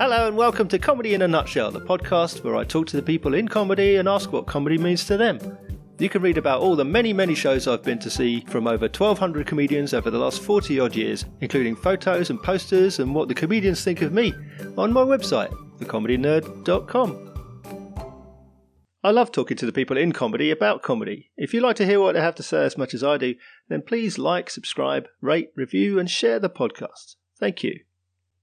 Hello and welcome to Comedy in a Nutshell, the podcast where I talk to the people in comedy and ask what comedy means to them. You can read about all the many, many shows I've been to see from over 1,200 comedians over the last 40 odd years, including photos and posters and what the comedians think of me on my website, thecomedynerd.com. I love talking to the people in comedy about comedy. If you like to hear what they have to say as much as I do, then please like, subscribe, rate, review, and share the podcast. Thank you.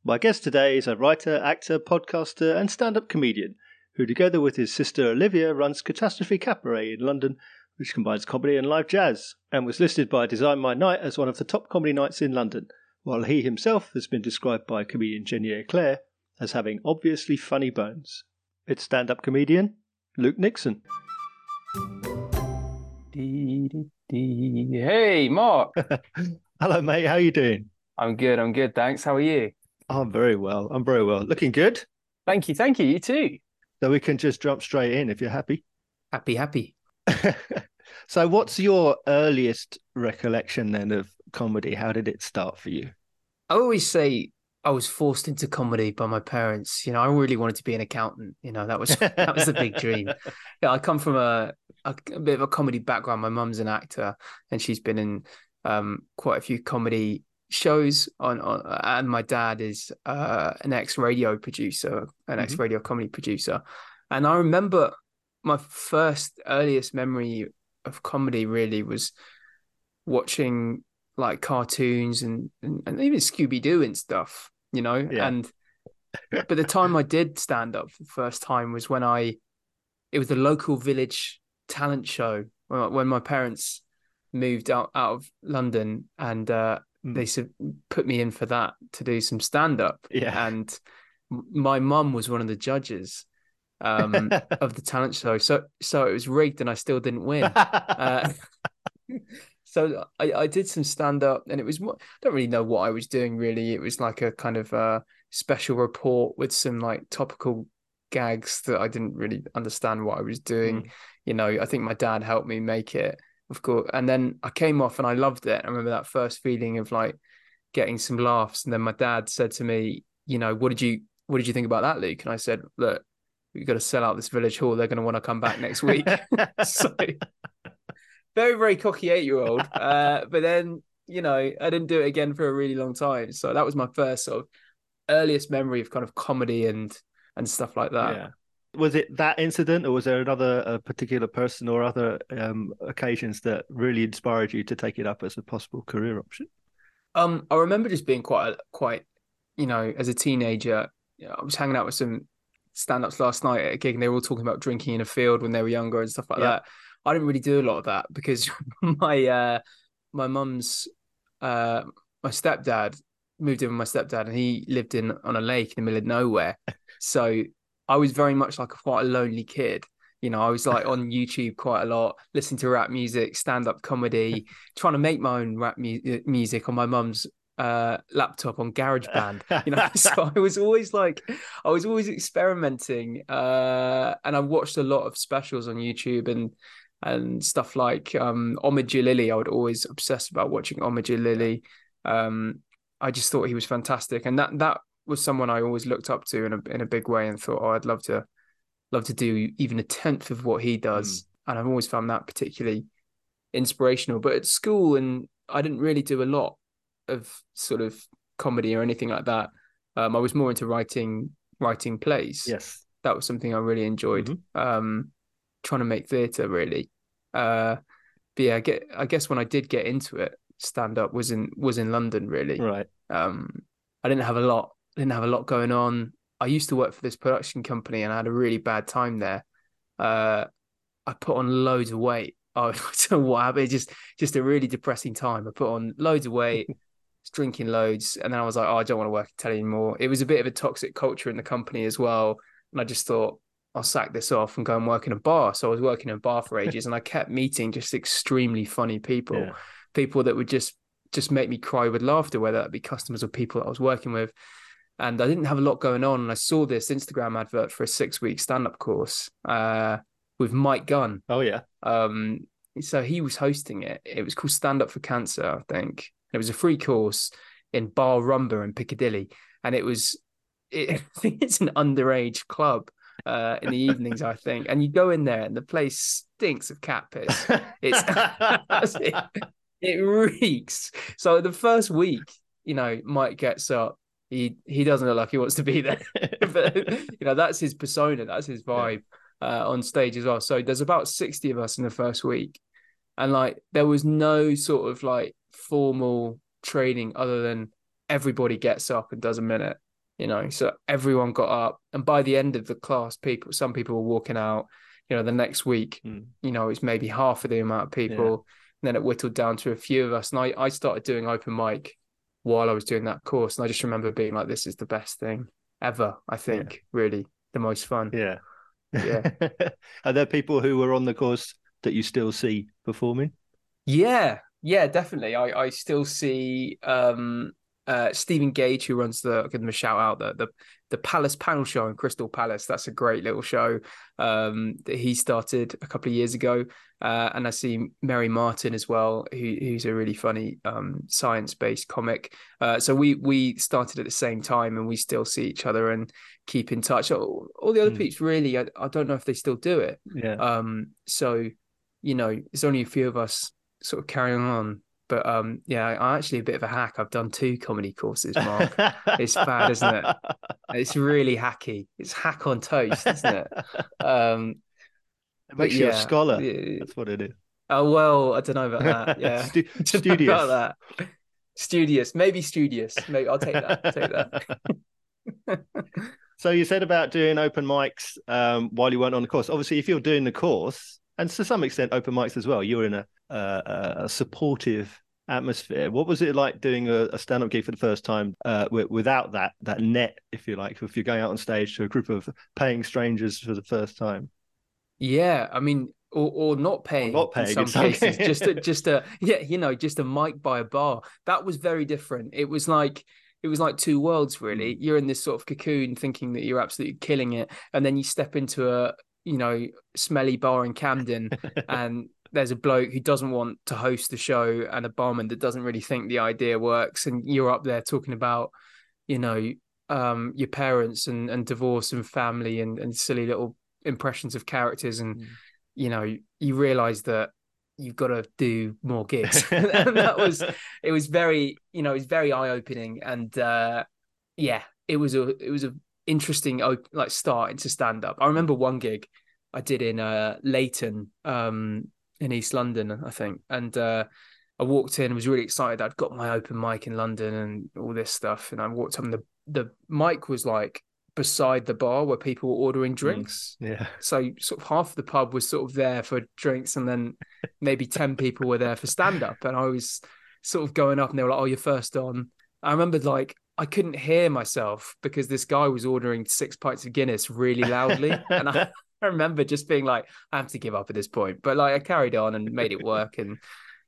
My guest today is a writer, actor, podcaster, and stand up comedian who, together with his sister Olivia, runs Catastrophe Cabaret in London, which combines comedy and live jazz, and was listed by Design My Night as one of the top comedy nights in London, while he himself has been described by comedian Jenny Eclair as having obviously funny bones. It's stand up comedian Luke Nixon. Hey, Mark. Hello, mate. How you doing? I'm good. I'm good. Thanks. How are you? I'm very well. I'm very well. Looking good. Thank you. Thank you. You too. So we can just jump straight in if you're happy. Happy, happy. so, what's your earliest recollection then of comedy? How did it start for you? I always say I was forced into comedy by my parents. You know, I really wanted to be an accountant. You know, that was that was the big dream. Yeah, I come from a, a, a bit of a comedy background. My mum's an actor, and she's been in um, quite a few comedy shows on, on and my dad is uh, an ex radio producer, an mm-hmm. ex radio comedy producer, and I remember my first earliest memory of comedy really was watching like cartoons and and, and even Scooby Doo and stuff, you know, yeah. and but the time I did stand up for the first time was when I it was the local village talent show when my parents moved out out of London and uh, Mm. they put me in for that to do some stand up. Yeah. And my mum was one of the judges um, of the talent show. So so it was rigged and I still didn't win. uh, so I, I did some stand up and it was I don't really know what I was doing really. It was like a kind of a special report with some like topical gags that I didn't really understand what I was doing. Mm. You know, I think my dad helped me make it of course. And then I came off and I loved it. I remember that first feeling of like getting some laughs. And then my dad said to me, you know, what did you what did you think about that, Luke? And I said, look, we've got to sell out this village hall. They're going to want to come back next week. so very, very cocky eight year old. Uh, but then, you know, I didn't do it again for a really long time. So that was my first sort of earliest memory of kind of comedy and and stuff like that. Yeah was it that incident, or was there another a particular person or other um, occasions that really inspired you to take it up as a possible career option? Um, I remember just being quite, a, quite, you know, as a teenager, you know, I was hanging out with some stand-ups last night at a gig, and they were all talking about drinking in a field when they were younger and stuff like yeah. that. I didn't really do a lot of that because my uh, my mum's uh, my stepdad moved in with my stepdad, and he lived in on a lake in the middle of nowhere. So I was very much like a quite a lonely kid. You know, I was like on YouTube quite a lot, listening to rap music, stand up comedy, trying to make my own rap mu- uh, music on my mum's uh, laptop on GarageBand. You know, so I was always like, I was always experimenting, uh, and I watched a lot of specials on YouTube and and stuff like um, Djalili. I would always obsess about watching Omid Djalili. Um, I just thought he was fantastic, and that that was someone I always looked up to in a in a big way and thought, oh, I'd love to love to do even a tenth of what he does. Mm. And I've always found that particularly inspirational. But at school, and I didn't really do a lot of sort of comedy or anything like that. Um, I was more into writing writing plays. Yes, that was something I really enjoyed. Mm-hmm. Um, trying to make theatre really. Uh, but yeah, I get I guess when I did get into it, stand up was in was in London really. Right. Um, I didn't have a lot didn't have a lot going on. I used to work for this production company and I had a really bad time there. Uh, I put on loads of weight. Oh, I don't know what happened. Just just a really depressing time. I put on loads of weight, drinking loads, and then I was like, oh, I don't want to work in telly anymore. It was a bit of a toxic culture in the company as well, and I just thought I'll sack this off and go and work in a bar. So I was working in a bar for ages, and I kept meeting just extremely funny people, yeah. people that would just just make me cry with laughter, whether that be customers or people that I was working with and I didn't have a lot going on. And I saw this Instagram advert for a six week stand up course uh, with Mike Gunn. Oh, yeah. Um, so he was hosting it. It was called Stand Up for Cancer, I think. It was a free course. in Bar Rumba in Piccadilly, and it was, it, I think it's an underage club uh, in the evenings, I think. And you go in there, and the place stinks of cat piss. It's it, it reeks. So the first week, you know, Mike gets up. He he doesn't look like he wants to be there, but you know that's his persona, that's his vibe uh, on stage as well. So there's about sixty of us in the first week, and like there was no sort of like formal training other than everybody gets up and does a minute you know? So everyone got up. And by the end of the class people some people were walking out. You know the next week mm. you know it's maybe half of the amount of people. Yeah. and then it whittled down to a few of us. And I, I started doing open mic while I was doing that course and I just remember being like this is the best thing ever I think yeah. really the most fun. Yeah. Yeah. Are there people who were on the course that you still see performing? Yeah. Yeah definitely. I I still see um uh, Stephen Gage, who runs the, I'll give him a shout out, the, the, the Palace panel show in Crystal Palace. That's a great little show um, that he started a couple of years ago. Uh, and I see Mary Martin as well, who, who's a really funny um, science based comic. Uh, so we we started at the same time and we still see each other and keep in touch. All, all the other mm. peeps, really, I, I, don't know if they still do it. Yeah. Um, so, you know, there's only a few of us sort of carrying on but um, yeah, I'm actually a bit of a hack. I've done two comedy courses, Mark. it's bad, isn't it? It's really hacky. It's hack on toast, isn't it? Um, it makes you a scholar. That's what it is. Oh well, I don't know about that. Yeah, Stu- studious. about that. Studious, maybe studious. Maybe I'll take that. I'll take that. so you said about doing open mics um, while you weren't on the course. Obviously, if you're doing the course, and to some extent open mics as well, you're in a uh, a supportive atmosphere. What was it like doing a, a stand-up gig for the first time uh, without that that net, if you like, if you're going out on stage to a group of paying strangers for the first time? Yeah, I mean, or, or not paying, or not paying in some cases, just a, just a yeah, you know, just a mic by a bar. That was very different. It was like it was like two worlds really. Mm. You're in this sort of cocoon thinking that you're absolutely killing it, and then you step into a you know smelly bar in Camden and there's a bloke who doesn't want to host the show and a barman that doesn't really think the idea works and you're up there talking about you know um, your parents and, and divorce and family and, and silly little impressions of characters and mm. you know you realize that you've got to do more gigs and that was it was very you know it was very eye-opening and uh yeah it was a it was a interesting like start into stand up i remember one gig i did in uh Leyton um in East London, I think. And uh, I walked in, was really excited. I'd got my open mic in London and all this stuff. And I walked up, and the the mic was like beside the bar where people were ordering mm, drinks. Mm, yeah. So sort of half the pub was sort of there for drinks, and then maybe ten people were there for stand up. And I was sort of going up, and they were like, "Oh, you're first on." I remember like I couldn't hear myself because this guy was ordering six pints of Guinness really loudly, and I, I remember just being like, I have to give up at this point. But like I carried on and made it work and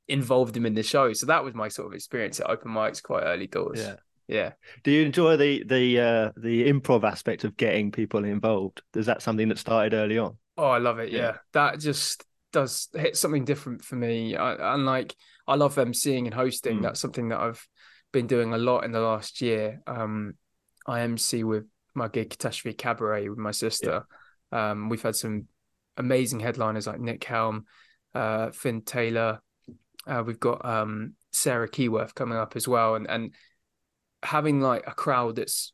involved him in the show. So that was my sort of experience at open mics quite early doors. Yeah. Yeah. Do you enjoy the the uh the improv aspect of getting people involved? Is that something that started early on? Oh, I love it. Yeah. yeah. That just does hit something different for me. I, and like I love emceeing and hosting. Mm. That's something that I've been doing a lot in the last year. Um I MC with my gig Catastrophe Cabaret with my sister. Yeah um, we've had some amazing headliners like Nick Helm, uh, Finn Taylor. Uh, we've got um, Sarah Keyworth coming up as well, and and having like a crowd that's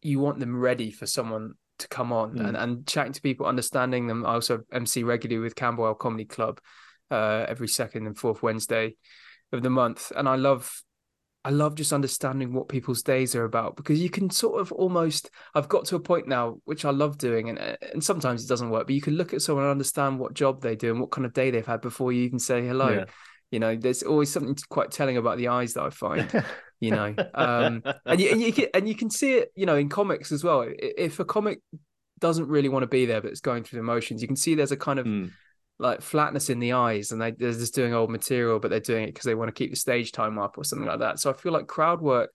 you want them ready for someone to come on mm. and, and chatting to people, understanding them. I also MC regularly with Camberwell Comedy Club uh, every second and fourth Wednesday of the month, and I love I love just understanding what people's days are about because you can sort of almost I've got to a point now which I love doing and and sometimes it doesn't work but you can look at someone and understand what job they do and what kind of day they've had before you even say hello. Yeah. You know, there's always something quite telling about the eyes that I find. you know, um, and you and you can and you can see it. You know, in comics as well. If a comic doesn't really want to be there but it's going through the motions, you can see there's a kind of mm like flatness in the eyes and they, they're just doing old material, but they're doing it because they want to keep the stage time up or something like that. So I feel like crowd work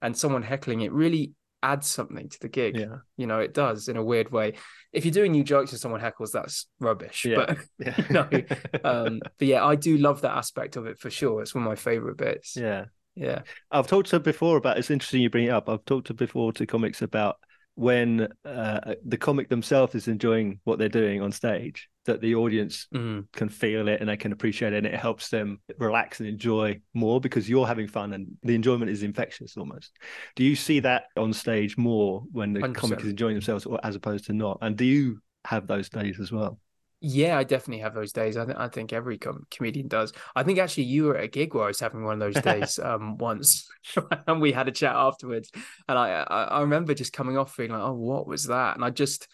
and someone heckling it really adds something to the gig. Yeah. You know, it does in a weird way. If you're doing new jokes and someone heckles, that's rubbish. Yeah. But yeah. you know, um, but yeah, I do love that aspect of it for sure. It's one of my favorite bits. Yeah. Yeah. I've talked to before about it's interesting you bring it up. I've talked to before to comics about when uh, the comic themselves is enjoying what they're doing on stage, that the audience Mm. can feel it and they can appreciate it, and it helps them relax and enjoy more because you're having fun and the enjoyment is infectious almost. Do you see that on stage more when the comic 100%. is enjoying themselves, or as opposed to not? And do you have those days as well? Yeah, I definitely have those days. I, th- I think every com- comedian does. I think actually you were at a gig where I was having one of those days um, once, and we had a chat afterwards. And I, I I remember just coming off feeling like, oh, what was that? And I just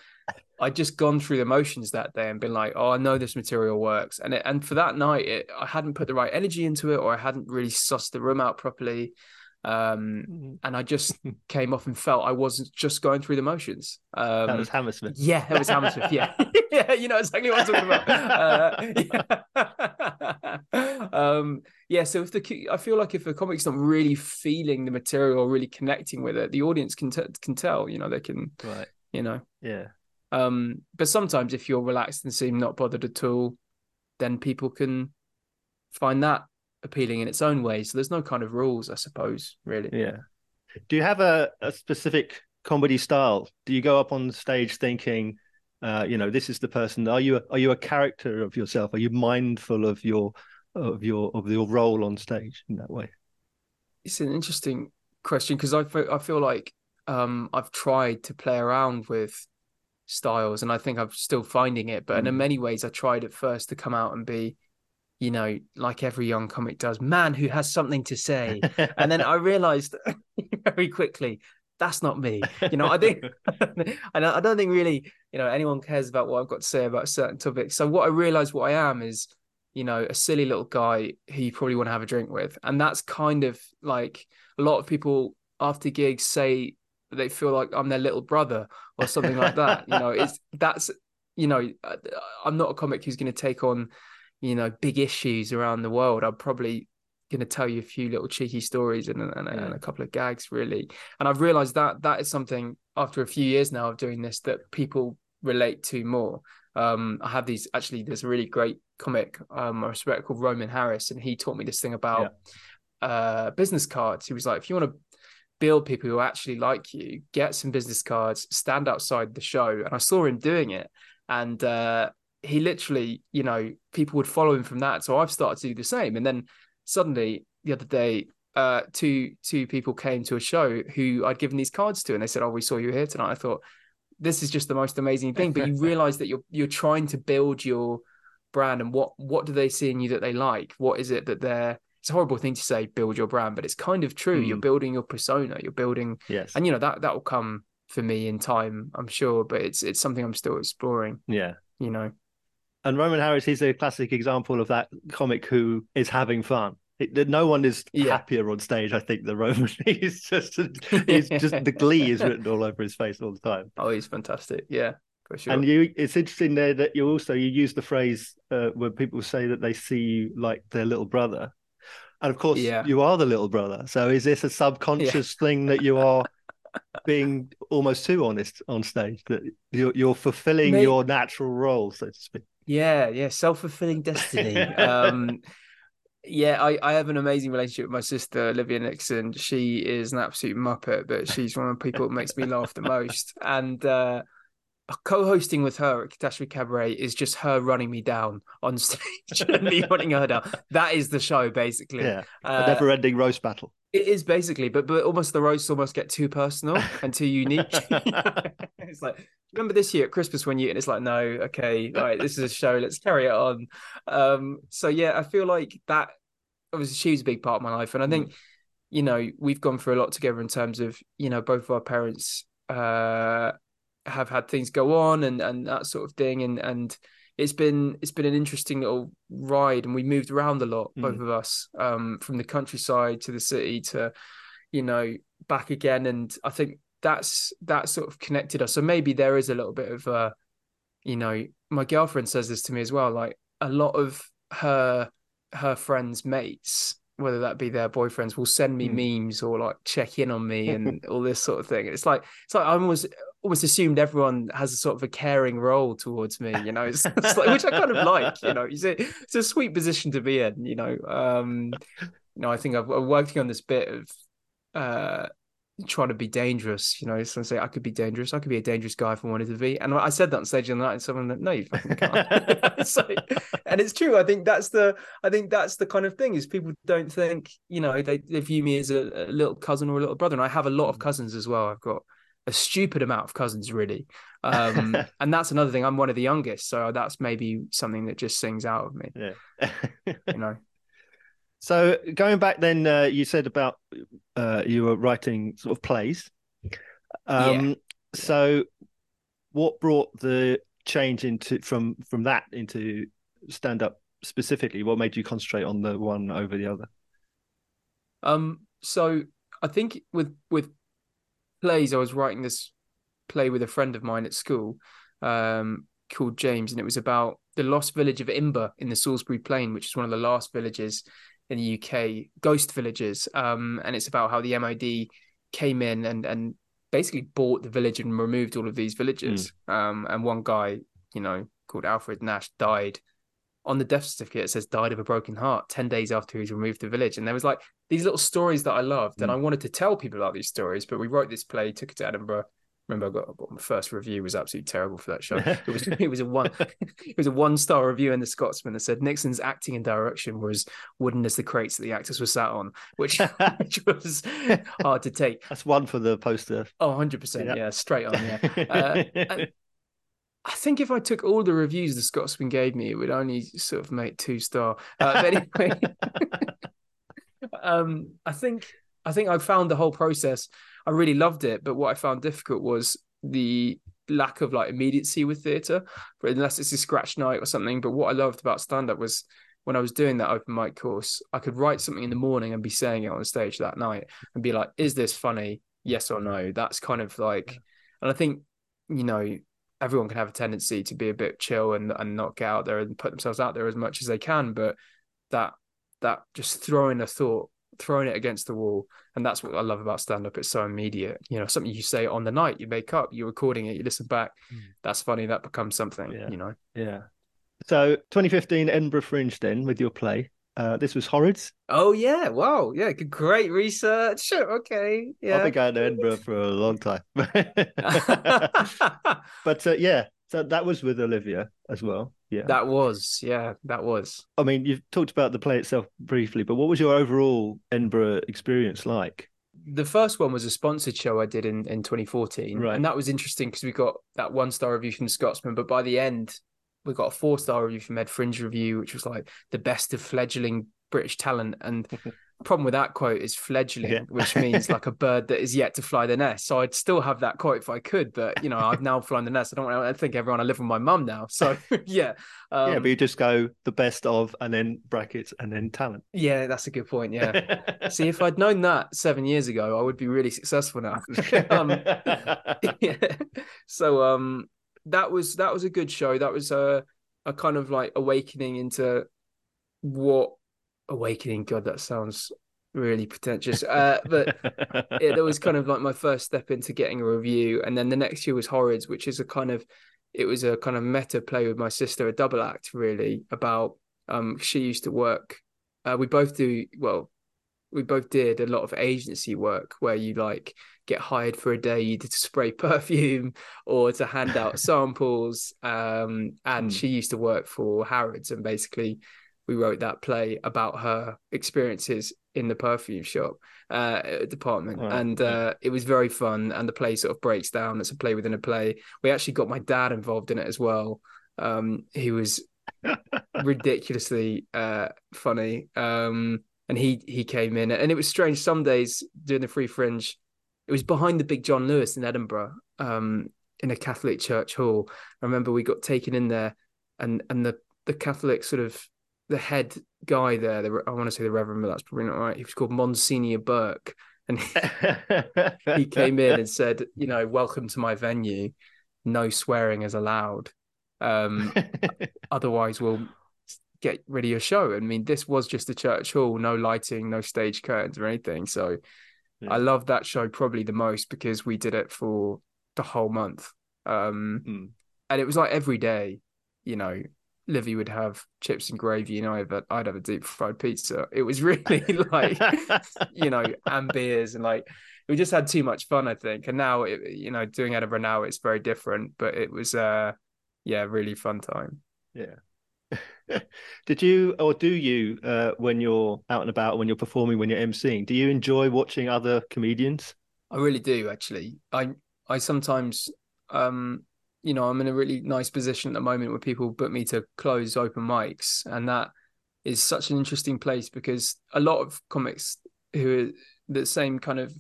I just gone through the motions that day and been like, oh, I know this material works. And it, and for that night, it, I hadn't put the right energy into it, or I hadn't really sussed the room out properly. Um, and I just came off and felt I wasn't just going through the motions. Um, that was Hammersmith. yeah, it was Hammersmith. Yeah, yeah, you know exactly what I'm talking about. Uh, yeah. um, yeah. So if the I feel like if a comic's not really feeling the material, or really connecting with it, the audience can t- can tell. You know, they can. Right. You know. Yeah. Um, but sometimes if you're relaxed and seem not bothered at all, then people can find that appealing in its own way. So there's no kind of rules, I suppose. Really. Yeah. Do you have a, a specific comedy style? Do you go up on stage thinking, uh, you know, this is the person? Are you a, are you a character of yourself? Are you mindful of your of your of your role on stage in that way? It's an interesting question because I feel, I feel like um, I've tried to play around with styles and I think I'm still finding it. But Mm. in many ways, I tried at first to come out and be, you know, like every young comic does, man who has something to say. and then I realized very quickly that's not me. You know, I think, and I don't think really, you know, anyone cares about what I've got to say about certain topics. So what I realized what I am is, you know, a silly little guy who you probably want to have a drink with, and that's kind of like a lot of people after gigs say they feel like I'm their little brother or something like that. You know, it's that's you know, uh, I'm not a comic who's going to take on, you know, big issues around the world. I'm probably going to tell you a few little cheeky stories and, and, Yeah. and a couple of gags, really. And I've realized that that is something after a few years now of doing this that people relate to more. Um, I have these actually. There's a really great comic um, I respect called Roman Harris, and he taught me this thing about uh, business cards. He was like, if you want to build people who actually like you, get some business cards, stand outside the show. And I saw him doing it, and uh, he literally, you know, people would follow him from that. So I've started to do the same. And then suddenly the other day, uh, two two people came to a show who I'd given these cards to, and they said, "Oh, we saw you here tonight." I thought this is just the most amazing thing. But you realize that you're you're trying to build your brand, and what what do they see in you that they like? What is it that they're it's a horrible thing to say build your brand but it's kind of true you're Mm. building your persona you're building yes. and you know that that will come for me in time i'm sure but it's it's something i'm still exploring yeah. you know And Roman Harris, is a classic example of that comic who is having fun. It, no one is Yeah. happier on stage, I think, than Roman. he's just, he's just the glee is written all over his face all the time. oh he's fantastic yeah for sure And you, it's interesting there that you also you use the phrase uh, where people say that they see you like their little brother, and of course Yeah. you are the little brother. So is this a subconscious thing that you are being almost too honest on stage that you're you're fulfilling May- your natural role, so to speak? Yeah, yeah, self-fulfilling destiny. um yeah, I, I have an amazing relationship with my sister, Olivia Nixon. She is an absolute muppet, but she's one of the people that makes me laugh the most. And uh co-hosting with her at Catastrophe Cabaret is just her running me down on stage and me running her down. That is the show, basically. Yeah, a Uh, never-ending roast battle. It is basically, but but almost the roasts almost get too personal and too unique. it's like remember this year at Christmas when you and it's like no, okay, all right, this is a show, let's carry it on. Um, so yeah, I feel like that obviously she was a big part of my life, and I think you know we've gone through a lot together in terms of you know both of our parents uh have had things go on and and that sort of thing, and and it's been it's been an interesting little ride and we moved around a lot both Mm. of us um from the countryside to the city to you know back again. And i think that's that sort of connected us. So maybe there is a little bit of uh you know my girlfriend says this to me as well like a lot of her her friends mates whether that be their boyfriends will send me memes or like check in on me and all this sort of thing. It's like it's like I'm almost almost assumed everyone has a sort of a caring role towards me you know it's, it's like which i kind of like you know it's a, it's a sweet position to be in you know um you know, I think I've, I'm working on this bit of uh trying to be dangerous. You know, so I say I could be dangerous. I could be a dangerous guy if I wanted to be. And I said that on stage the night, and someone went, "No, you fucking can't." so, and it's true. I think that's the. I think that's the kind of thing is people don't think. You know, they, they view me as a, a little cousin or a little brother, and I have a lot of mm. cousins as well. I've got a stupid amount of cousins, really. Um, and that's another thing. I'm one of the youngest, so that's maybe something that just sings out of me. Yeah, you know. So going back then, uh, you said about uh, you were writing sort of plays. Um, yeah. So, what brought the change into from from that into stand up specifically? What made you concentrate on the one over the other? Um. So I think with with plays, I was writing this play with a friend of mine at school, um, called James, and it was about the lost village of Imber in the Salisbury Plain, which is one of the last villages in the UK, ghost villages, um, and it's about how the MOD came in and and basically bought the village and removed all of these villages. Mm. Um, and one guy, you know, called Alfred Nash, died on the death certificate. It says died of a broken heart ten days after he's removed the village. And there was like these little stories that I loved, mm. and I wanted to tell people about these stories. But we wrote this play, took it to Edinburgh, remember I got, got, my first review was absolutely terrible for that show. It was it was a one it was a one star review in the Scotsman that said Nixon's acting and direction was wooden as the crates that the actors were sat on, which which was hard to take. That's one for the poster. Oh, 100 percent, yeah, straight on, yeah. Uh, I think if I took all the reviews the Scotsman gave me, it would only sort of make two star. Uh, but anyway, um, I think I think I found the whole process I really loved it. But what I found difficult was the lack of like immediacy with theatre, unless it's a scratch night or something. But what I loved about stand up was when I was doing that open mic course, I could write something in the morning and be saying it on stage that night and be like, is this funny? Yes or no? That's kind of like, and I think, you know, everyone can have a tendency to be a bit chill and, and not get out there and put themselves out there as much as they can. But that, that just throwing a thought throwing it against the wall. And that's what I love about stand up. It's so immediate. You know, something you say on the night, you make up, you're recording it, you listen back. Mm. That's funny. That becomes something, yeah. you know? Yeah. So 2015 Edinburgh Fringe then with your play. Uh, this was Horrids. Oh yeah! Wow! Yeah, great research. Okay. Yeah, I've been going to Edinburgh for a long time. but uh, yeah, so that was with Olivia as well. Yeah. That was, yeah, that was. I mean, you've talked about the play itself briefly, but what was your overall Edinburgh experience like? The first one was a sponsored show I did in, in 2014. Right. And that was interesting because we got that one star review from Scotsman, but by the end, we got a four star review from Ed Fringe Review, which was like the best of fledgling British talent. And problem with that quote is fledgling, yeah. which means like a bird that is yet to fly the nest. So I'd still have that quote if I could, but you know, I've now flown the nest. I don't want to think everyone I live with my mum now. So yeah. Um, yeah, but you just go the best of and then brackets and then talent. Yeah, that's a good point. Yeah. See, if I'd known that seven years ago, I would be really successful now. um, yeah. So um that was that was a good show. That was a a kind of like awakening into what awakening. God, that sounds really pretentious. Uh, but it, was kind of like my first step into getting a review, and then the next year was Horrids, which is a kind of it was a kind of meta play with my sister, a double act really about. Um, she used to work. Uh, we both do well. We both did a lot of agency work where you like get hired for a day either to spray perfume or to hand out samples. Um, and mm. she used to work for Harrods and basically we wrote that play about her experiences in the perfume shop uh, department, and uh, it was very fun. And the play sort of breaks down. It's a play within a play. We actually got my dad involved in it as well. Um, he was ridiculously uh, funny, um, and he he came in, and it was strange. Some days doing the free fringe, it was behind the big John Lewis in Edinburgh, um, in a Catholic church hall. I remember we got taken in there, and and the the Catholic sort of the head guy there, the, I want to say the Reverend, but that's probably not right. He was called Monsignor Burke. And he, he came in and said, you know, welcome to my venue. No swearing is allowed. Um, otherwise, we'll get rid of your show. I mean, this was just a church hall, no lighting, no stage curtains or anything. So yeah. I love that show probably the most because we did it for the whole month. Um, mm. And it was like every day, you know, Livy would have chips and gravy, and I'd have, I'd have a deep fried pizza. It was really like, you know, and beers, and like we just had too much fun, I think. And now, it, you know, doing Edinburgh now, it's very different, but it was, uh, yeah, really fun time. Yeah. Did you or do you uh, when you're out and about, when you're performing, when you're emceeing, do you enjoy watching other comedians? I really do, actually. I I sometimes um you know, I'm in a really nice position at the moment where people book me to close open mics, and that is such an interesting place because a lot of comics who are the same kind of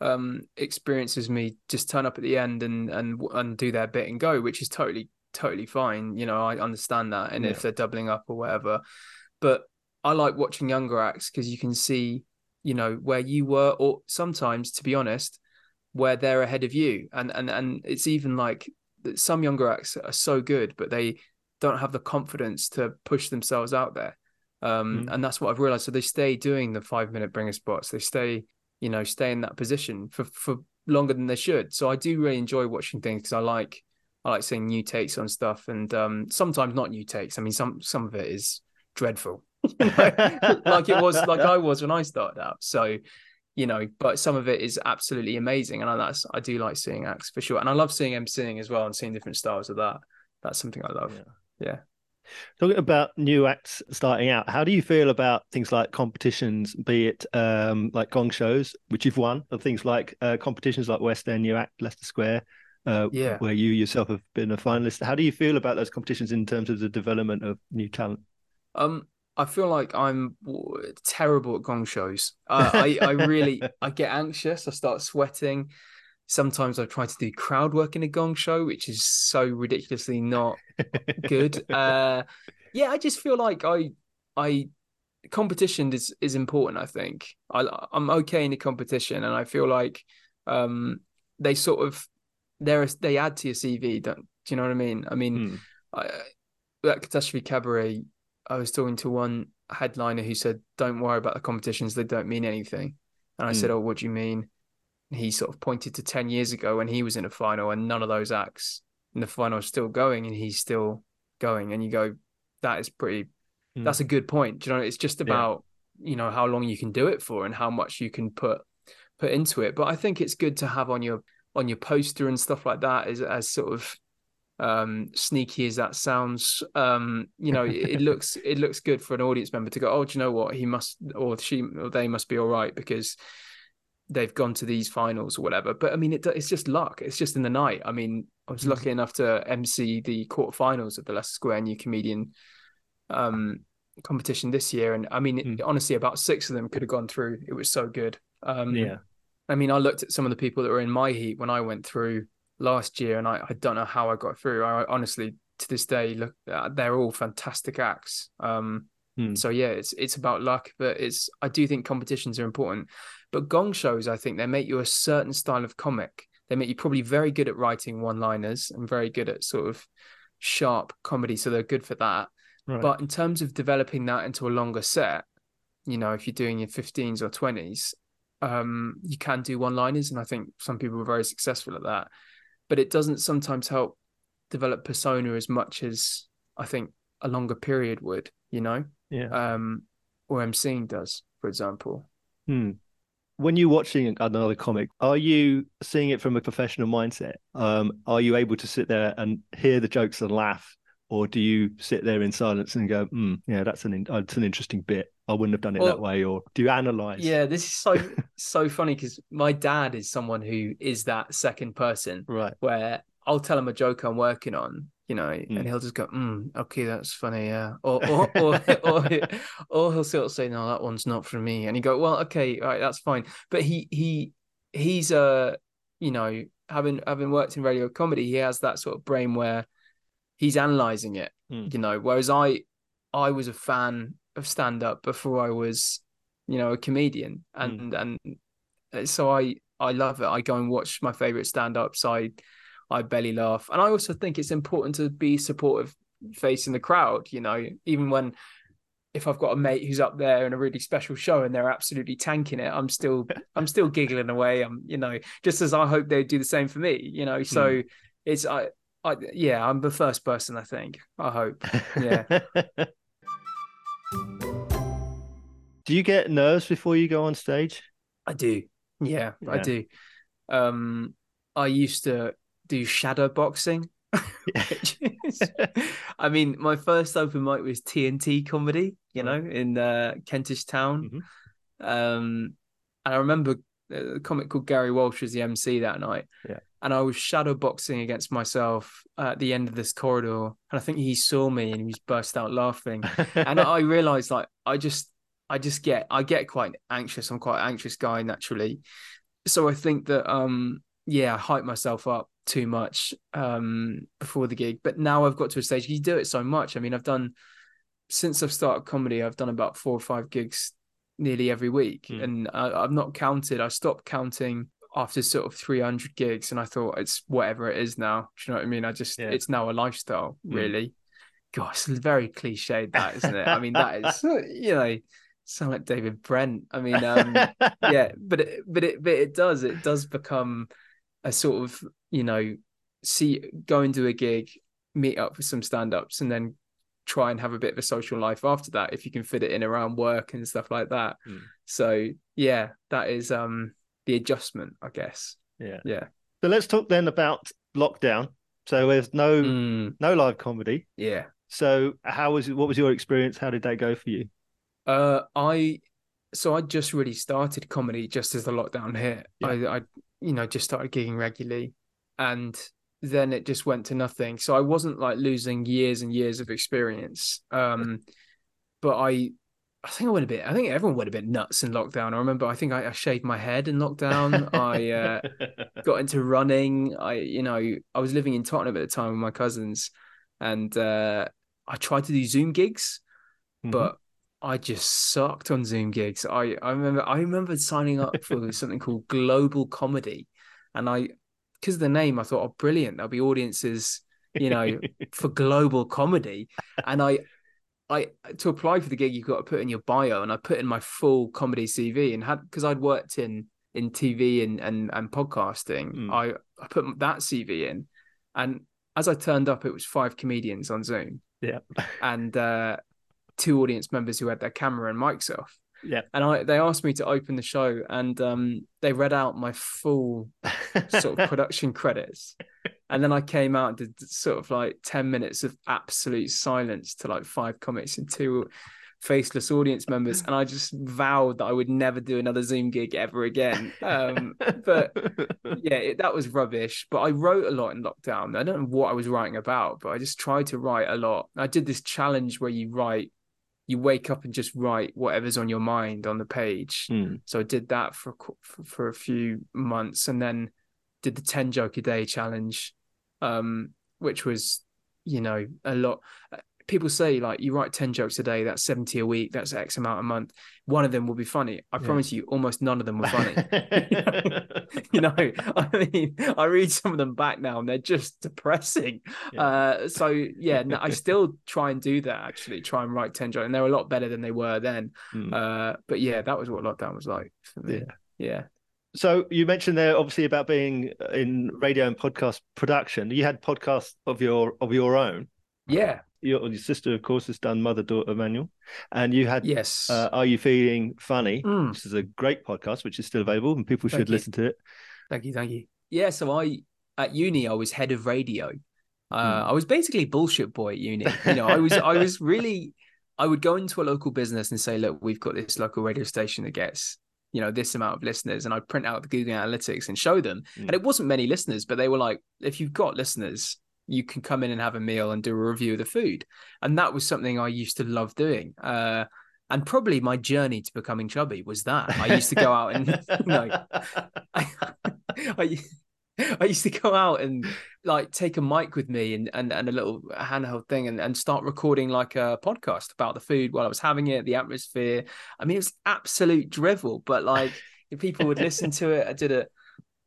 um, experience as me just turn up at the end and and and do their bit and go, which is totally totally fine. You know, I understand that, and yeah. if they're doubling up or whatever, but I like watching younger acts because you can see, you know, where you were, or sometimes, to be honest, where they're ahead of you, and and and it's even like some younger acts are so good, but they don't have the confidence to push themselves out there. Um, mm. And that's what I've realized. So they stay doing the five minute bringer spots. They stay, you know, stay in that position for for longer than they should. So I do really enjoy watching things because I like I like seeing new takes on stuff, and um, sometimes not new takes. I mean, some some of it is dreadful, like it was, like I was when I started out. So you know, but some of it is absolutely amazing, and that's I do like seeing acts for sure, and I love seeing emceeing as well and seeing different styles of that. That's something I love. Yeah. yeah. Talking about new acts starting out, how do you feel about things like competitions, be it um, like gong shows, which you've won, or things like uh, competitions like West End New Act, Leicester Square, uh, yeah. where you yourself have been a finalist? How do you feel about those competitions in terms of the development of new talent? Um, I feel like I'm terrible at gong shows. Uh, I I really I get anxious. I start sweating. Sometimes I try to do crowd work in a gong show, which is so ridiculously not good. Uh, yeah, I just feel like I I competition is is important. I think I I'm okay in the competition, and I feel like um, they sort of they they add to your CV. Don't do you know what I mean? I mean, mm. I, that catastrophe cabaret I was talking to one headliner who said, "Don't worry about the competitions; they don't mean anything." And I mm. said, "Oh, what do you mean?" And he sort of pointed to ten years ago when he was in a final, and none of those acts in the final are still going, and he's still going. And you go, "That is pretty. Mm. That's a good point." Do you know? It's just about yeah. you know how long you can do it for and how much you can put put into it. But I think it's good to have on your on your poster and stuff like that as as sort of um sneaky as that sounds um you know it, looks it looks good for an audience member to go oh do you know what? He must or she or they must be all right because they've gone to these finals or whatever. But i mean it, it's just luck. It's just in the night. I mean i was mm. lucky enough to mc the quarterfinals of the leicester square new comedian um competition this year. And i mean mm. honestly about six of them could have gone through. It was so good. Um yeah. I mean i looked at some of the people that were in my heat when i went through last year, and I, I don't know how I got through. I honestly, to this day, look, uh, they're all fantastic acts. Um, hmm. So yeah, it's it's about luck, but it's I do think competitions are important. But gong shows, I think they make you a certain style of comic. They make you probably very good at writing one-liners and very good at sort of sharp comedy, so they're good for that. Right. But in terms of developing that into a longer set, you know, if you're doing your 15s or 20s, um, you can do one-liners, and I think some people are very successful at that but it doesn't sometimes help develop persona as much as I think a longer period would, you know? Yeah. Um, or emceeing does, for example. Hmm. When you're watching another comic, are you seeing it from a professional mindset? Um, are you able to sit there and hear the jokes and laugh, or do you sit there in silence and go, hmm, "Yeah, that's an that's an interesting bit. I wouldn't have done it well, that way," or do you analyze? Yeah, this is so so funny because my dad is someone who is that second person, right? Where I'll tell him a joke I'm working on, you know, mm. and he'll just go, mm, "Okay, that's funny, yeah," or or or, or, or he'll sort of say, "No, that one's not for me," and he go, "Well, okay, all right, that's fine." But he he he's a uh, you know having having worked in radio comedy, he has that sort of brain where he's analyzing it, mm. you know. Whereas I, I was a fan of stand up before I was, you know, a comedian, and mm. and so I I love it. I go and watch my favorite stand ups. I I belly laugh, and I also think it's important to be supportive facing the crowd. You know, even when if I've got a mate who's up there in a really special show and they're absolutely tanking it, I'm still I'm still giggling away. I'm you know just as I hope they do the same for me. You know, so mm. it's I I yeah, I'm the first person. I think. I hope. Yeah. do you get nerves before you go on stage? I do. Yeah, Yeah. I do. Um, I used to do shadow boxing. is- I mean, my first open mic was TNT comedy, you know, in uh, Kentish Town. Mhm. Um, and I remember uh, a comic called Gary Walsh was the MC that night. Yeah. And I was shadow boxing against myself at the end of this corridor. And I think he saw me and he was burst out laughing. and I realized like I just I just get I get quite anxious. I'm quite an anxious guy naturally. So I think that um yeah, I hype myself up too much um before the gig. But now I've got to a stage you do it so much. I mean, I've done since I've started comedy, I've done about four or five gigs nearly every week. Hmm. And I, I've not counted. I stopped counting after sort of 300 gigs and I thought it's whatever it is now. Do you know what I mean? I just Yeah. it's now a lifestyle, Hmm. really. Gosh, it's very cliched that, isn't it? I mean, that is you know, sound like David Brent. I mean, um, yeah, but it, but it but it does it does become a sort of you know see go and do a gig, meet up with some stand ups, and then try and have a bit of a social life after that if you can fit it in around work and stuff like that. Mm. So yeah, that is um the adjustment, I guess. yeah. Yeah. So let's talk then about lockdown. So there's no Mm, no live comedy. yeah. So how was? What was your experience? How did that go for you? Uh, I so I just really started comedy just as the lockdown hit. Yeah. I, I, you know, just started gigging regularly, and then it just went to nothing. So I wasn't like losing years and years of experience. Um, but I, I think I went a bit. I think everyone went a bit nuts in lockdown. I remember. I think I, I shaved my head in lockdown. I uh, got into running. I, you know, I was living in Tottenham at the time with my cousins, and uh, I tried to do Zoom gigs Mhm. but I just sucked on Zoom gigs. I, I remember I remember signing up for something called Global Comedy, and I because of the name I thought, oh, brilliant! There'll be audiences, you know, for global comedy, and I. I to apply for the gig, you've got to put in your bio, and I put in my full comedy CV, and had because I'd worked in in TV and and and podcasting, Mm. I I put that CV in, and as I turned up, it was five comedians on Zoom, yeah. and uh, two audience members who had their camera and mics off. Yeah. And I they asked me to open the show and um, they read out my full sort of production credits. And then I came out and did sort of like 10 minutes of absolute silence to like five comics and two faceless audience members. And I just vowed that I would never do another Zoom gig ever again. Um, but yeah, it, that was rubbish. But I wrote a lot in lockdown. I don't know what I was writing about, but I just tried to write a lot. I did this challenge where you write, you wake up and just write whatever's on your mind on the page. Mm. So I did that for for, for a few months, and then did the ten joke a day challenge, um, which was, you know, a lot. uh, People say like you write ten jokes a day, that's seventy a week, that's X amount a month. One of them will be funny. I Yeah. promise you, almost none of them were funny. you know, I mean, I read some of them back now and they're just depressing. Yeah. Uh, so yeah, no, I still try and do that actually, try and write 10 jokes, and they're a lot better than they were then. Mm. Uh, but yeah, that was what lockdown was like for me. Yeah. So you mentioned there obviously about being in radio and podcast production. You had podcasts of your of your own. Yeah. Your, your sister, of course, has done Mother Daughter Manual, and you had Yes. uh, Are You Feeling Funny? Mm. Which is a great podcast, which is still available, and people Thank should you. listen to it. Thank you. Thank you. Yeah. So I, at uni, I was head of radio. Uh, Hmm. I was basically bullshit boy at uni. You know, I was, I was really, I would go into a local business and say, look, we've got this local radio station that gets, you know, this amount of listeners. And I'd print out the Google Analytics and show them. Mm. And it wasn't many listeners, but they were like, if you've got listeners, you can come in and have a meal and do a review of the food. And that was something I used to love doing. Uh, and probably my journey to becoming chubby was that. I used to go out and, you know, I, I, I used to go out and like take a mic with me and, and, and a little handheld thing and, and start recording like a podcast about the food while I was having it, the atmosphere. I mean, it was absolute drivel, but like if people would listen to it, I did a,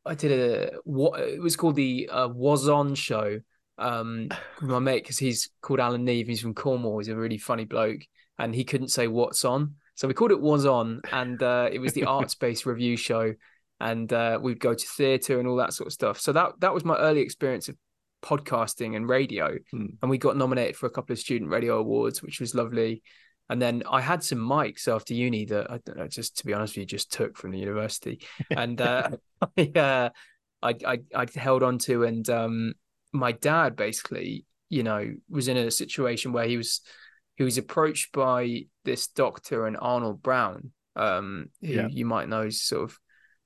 I did a, what it was called the uh, Was On show um, with my mate because he's called Alan Neve. He's from Cornwall. He's a really funny bloke and he couldn't say what's on. So we called it Was On and uh, it was the arts based review show and uh, we'd go to theatre and all that sort of stuff. So that that was my early experience of podcasting and radio. Mm. And we got nominated for a couple of student radio awards, which was lovely. And then I had some mics after uni that I don't know, just to be honest with you, just took from the university. And uh, I, uh, I, I, I held on to, and um, my dad basically, you know, was in a situation where he was he was approached by this doctor and Arnold Brown, um, who Yeah. you might know is sort of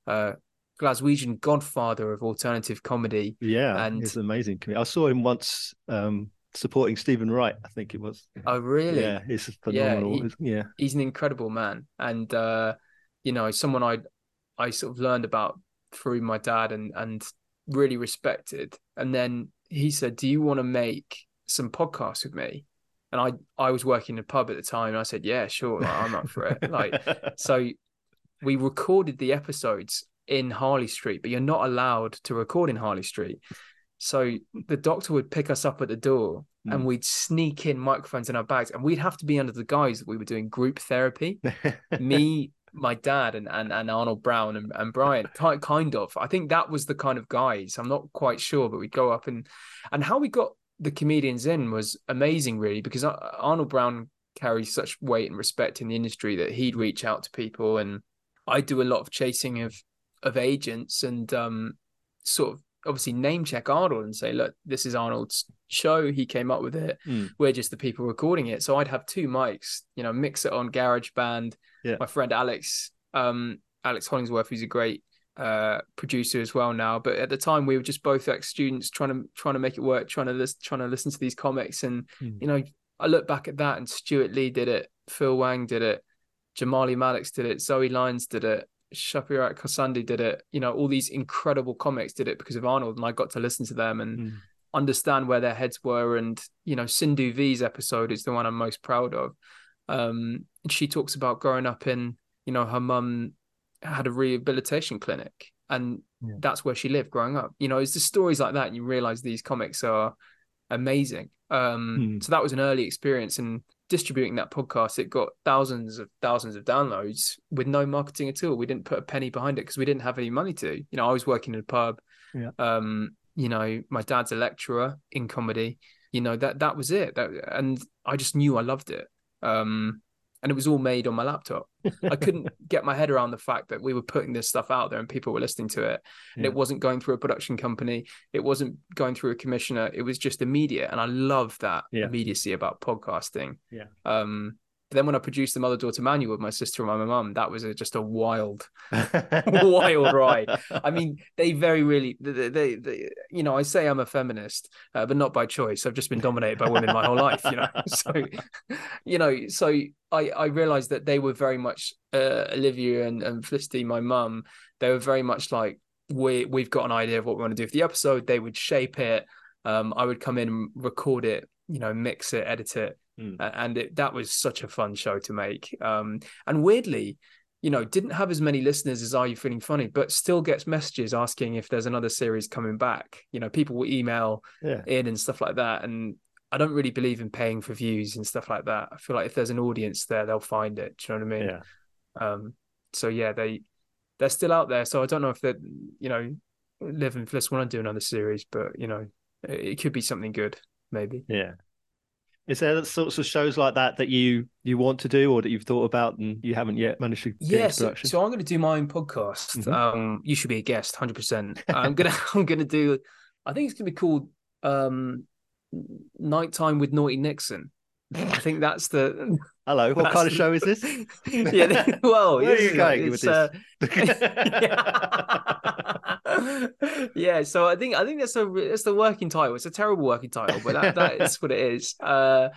uh, Glaswegian godfather of alternative comedy. Yeah, And- he's amazing. I saw him once um, supporting Steven Wright. I think it was. Oh, really? Yeah, he's Yeah, phenomenal. he- Yeah, he's an incredible man and uh you know someone i i sort of learned about through my dad and and really respected and then he said do you want to make some podcasts with me and i i was working in a pub at the time and i said yeah sure like, i'm up for it like so we recorded the episodes in harley street but you're not allowed to record in harley street. So the doctor would pick us up at the door and Mm. we'd sneak in microphones in our bags and we'd have to be under the guise that we were doing group therapy. Me my dad and and, and arnold brown and, and brian ki- kind of. I think that was the kind of guys i'm not quite sure but we'd go up and and how we got the comedians in was amazing really because arnold brown carries such weight and respect in the industry that he'd reach out to people and i do a lot of chasing of of agents and um sort of obviously name check arnold and say look this is arnold's show. He came up with it. Mm. we're just the people recording it. So i'd have two mics you know mix it on GarageBand. Yeah. my friend alex um alex hollingsworth who's a great uh producer as well now. But at the time we were just both ex students trying to trying to make it work trying to listen trying to listen to these comics. And Mm. you know i look back at that and stewart lee did it phil wang did it jamali maddix did it zoe lyons did it shaparak khorsandi did it you know all these incredible comics did it because of arnold and i got to listen to them and Mm. understand where their heads were and you know Sindhu Vee's episode is the one I'm most proud of um she talks about growing up in you know her mum had a rehabilitation clinic and Yeah. that's where she lived growing up you know it's the stories like that and you realize these comics are amazing um Hmm. so that was an early experience and distributing that podcast it got thousands of thousands of downloads with no marketing at all. We didn't put a penny behind it because we didn't have any money to. You know I was working in a pub. Yeah. um you know my dad's a lecturer in comedy. You know that that was it. That and i just knew i loved it. Um and it was all made on my laptop i couldn't get my head around the fact that we were putting this stuff out there and people were listening to it and Yeah. it wasn't going through a production company it wasn't going through a commissioner it was just immediate and i love that Yeah. immediacy about podcasting Yeah. um then when I produced the mother daughter manual with my sister and my mum, that was a, just a wild, wild ride. I mean, they very really, they, they, they, you know, I say I'm a feminist, uh, but not by choice. I've just been dominated by women my whole life, you know. So, you know, so I I realized that they were very much uh, Olivia and and Felicity, my mum. They were very much like we we've got an idea of what we want to do for the episode. They would shape it. Um, I would come in and record it, you know, mix it, edit it, Mm. And it, that was such a fun show to make. Um, and weirdly, you know, didn't have as many listeners as Are You Feeling Funny, but still gets messages asking if there's another series coming back. You know, people will email yeah. in and stuff like that. And I don't really believe in paying for views and stuff like that. I feel like if there's an audience there, they'll find it. Do you know what I mean? Yeah. Um, so yeah, they they're still out there. So I don't know if they, you know, Liv and Fliss want to do another series, but you know, it, it could be something good, maybe. Yeah. Is there sorts of shows like that that you you want to do or that you've thought about and you haven't yet managed to get Yeah, so, so I'm going to do my own podcast. Mhm. Um, you should be a guest, hundred percent. I'm gonna I'm gonna do. I think it's gonna be called um, Nighttime with Naughty Nixon. I think that's the. Hello, what kind of show is this? yeah. Well, Where are you going with it's, uh, this? yeah. yeah, so I think I think that's a that's the working title. It's a terrible working title, but that, that is what it is. Uh,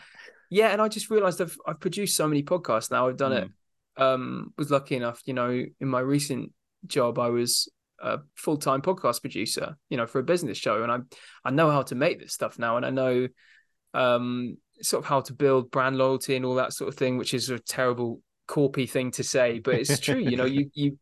yeah, and I just realised I've I've produced so many podcasts now. I've done it. Um, was lucky enough, you know, in my recent job, I was a full time podcast producer, you know, for a business show, and I I know how to make this stuff now, and I know um sort of how to build brand loyalty and all that sort of thing, which is a terrible corpy thing to say, but it's true. you know, you you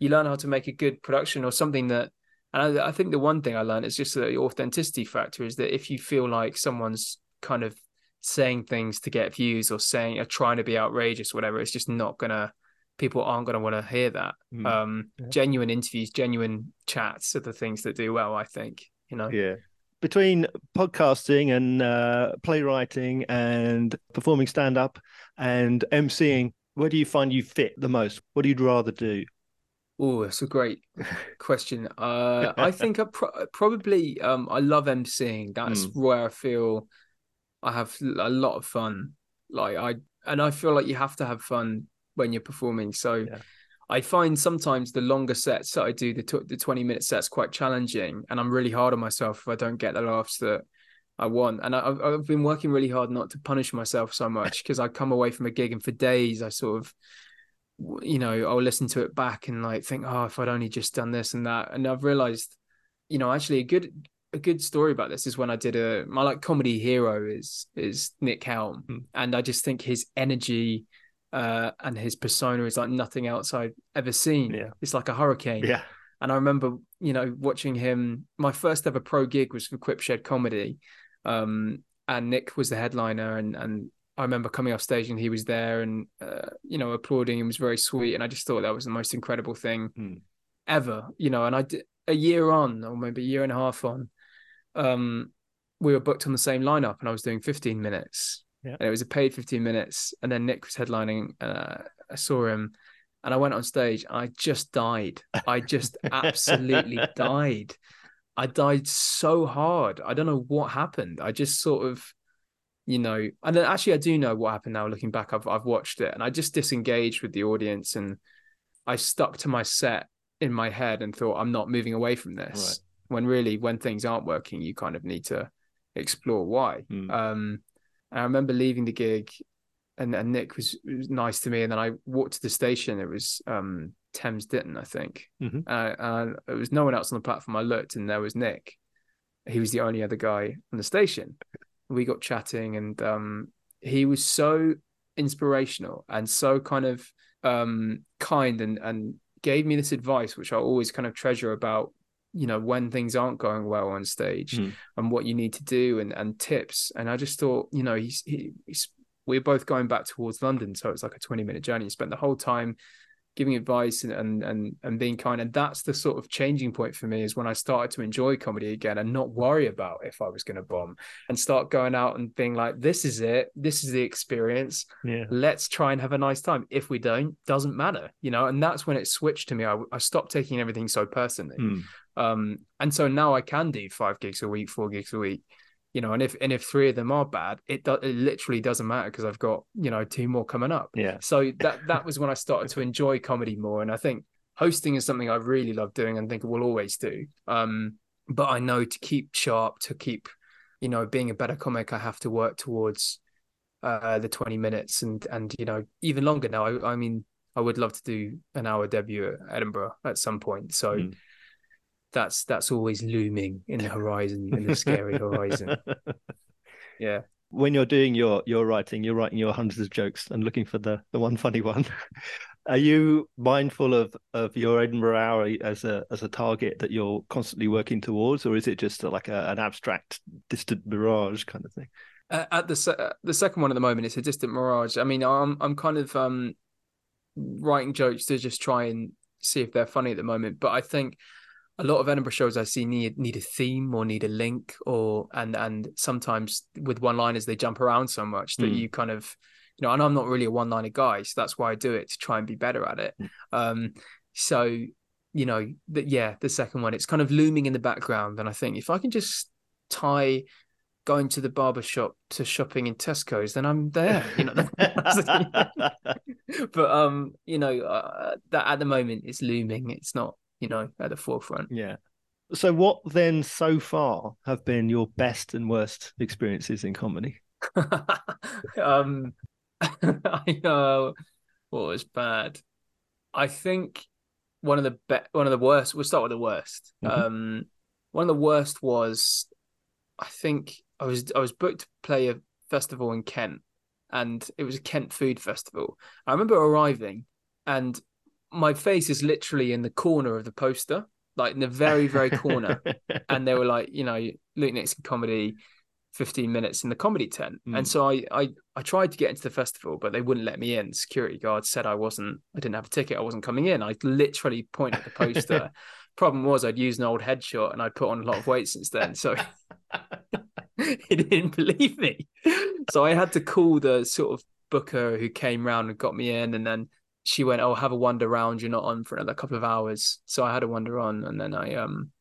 you learn how to make a good production or something that. And I, I think the one thing I learned is just the authenticity factor is that if you feel like someone's kind of saying things to get views or saying or trying to be outrageous, whatever, it's just not gonna. People aren't gonna want to hear that. Mm. Um, Yeah. genuine interviews, genuine chats are the things that do well. I think. You know. Yeah. between podcasting and uh, playwriting and performing stand up and emceeing, where do you find you fit the most? What do you rather do? Oh, that's a great question. Uh, I think I pro- probably um, I love emceeing. That's mm. where I feel I have a lot of fun. Like I and I feel like you have to have fun when you're performing. So yeah. I find sometimes the longer sets that I do, the t- the 20 minute sets, quite challenging, and I'm really hard on myself if I don't get the laughs that I want. And I, I've been working really hard not to punish myself so much because I come away from a gig and for days I sort of you know, I'll listen to it back and like think, oh, if I'd only just done this and that. And I've realized, you know, actually a good a good story about this is when I did a my like comedy hero is is Nick Helm. Mm. And I just think his energy uh and his persona is like nothing else I've ever seen. Yeah. It's like a hurricane. Yeah. And I remember, you know, watching him. My first ever pro gig was for Quipshed Comedy, um, and Nick was the headliner, and and I remember coming off stage and he was there and uh, you know applauding and was very sweet. And I just thought that was the most incredible thing mm. ever you know. And I did a year on or maybe a year and a half on um we were booked on the same lineup and I was doing 15 minutes. Yeah. and it was a paid 15 minutes. And then Nick was headlining uh, I saw him and I went on stage. I just died. I just absolutely died. I died so hard. I don't know what happened. I just sort of you know, and then actually I do know what happened now looking back. I've I've watched it and I just disengaged with the audience and I stuck to my set in my head and thought I'm not moving away from this. Right. When really when things aren't working, you kind of need to explore why. Mm. Um I remember leaving the gig and, and Nick was, was, nice to me and then I walked to the station. It was um Thames Ditton, I think. Mm-hmm. Uh, and there was no one else on the platform. I looked and there was Nick. He was the only other guy on the station we got chatting and um, he was so inspirational and so kind of um, kind and and gave me this advice which I always kind of treasure about you know when things aren't going well on stage mm. and what you need to do and and tips and I just thought you know he's, he, he's we're both going back towards London so it's like a 20 minute journey you spent the whole time giving advice and, and and and being kind. And that's the sort of changing point for me is when i started to enjoy comedy again and not worry about if i was going to bomb and start going out and being like this is it. This is the experience. Yeah. Let's try and have a nice time. If we don't doesn't matter you know? And that's when it switched to me. I, I stopped taking everything so personally. Mm. um and so now i can do five gigs a week four gigs a week you know, and if and if three of them are bad, it do, it literally doesn't matter because I've got you know two more coming up. Yeah. So that that was when I started to enjoy comedy more, and I think hosting is something I really love doing and think I will always do. Um, but I know to keep sharp, to keep, you know, being a better comic, I have to work towards uh, the twenty minutes and and you know even longer now. I, I mean, I would love to do an hour debut at Edinburgh at some point. So. Mm that's that's always looming in the horizon, in the scary horizon. Yeah. When you're doing your your writing, you're writing your hundreds of jokes and looking for the the one funny one. Are you mindful of of your Edinburgh hour as a as a target that you're constantly working towards, or is it just like a, an abstract, distant mirage kind of thing? Uh, at the se- the second one at the moment, it's a distant mirage. I mean, I'm I'm kind of um writing jokes to just try and see if they're funny at the moment, but I think a lot of Edinburgh shows I see need need a theme or need a link or and and sometimes with one liners they jump around so much that mm. you kind of you know and I'm not really a one liner guy so that's why I do it to try and be better at it. Mm. Um so you know that yeah the second one it's kind of looming in the background and I think if I can just tie going to the barber shop to shopping in Tesco's then I'm there you know but um you know uh, that at the moment it's looming it's not you know, at the forefront. Yeah. So, what then so far have been your best and worst experiences in comedy? um, I know what was bad. I think one of the be- one of the worst. We'll start with the worst. Mm-hmm. Um, one of the worst was, I think I was I was booked to play a festival in Kent, and it was a Kent food festival. I remember arriving, and my face is literally in the corner of the poster, like in the very, very corner. and they were like, you know, Luke Nixon comedy, 15 minutes in the comedy tent. Mm. And so I, I I tried to get into the festival, but they wouldn't let me in. Security guards said I wasn't, I didn't have a ticket, I wasn't coming in. I literally pointed at the poster. Problem was I'd used an old headshot and I'd put on a lot of weight since then. So he didn't believe me. So I had to call the sort of booker who came round and got me in, and then she went, "Oh, have a wander round. You're not on for another couple of hours." So I had a wander on, and then I um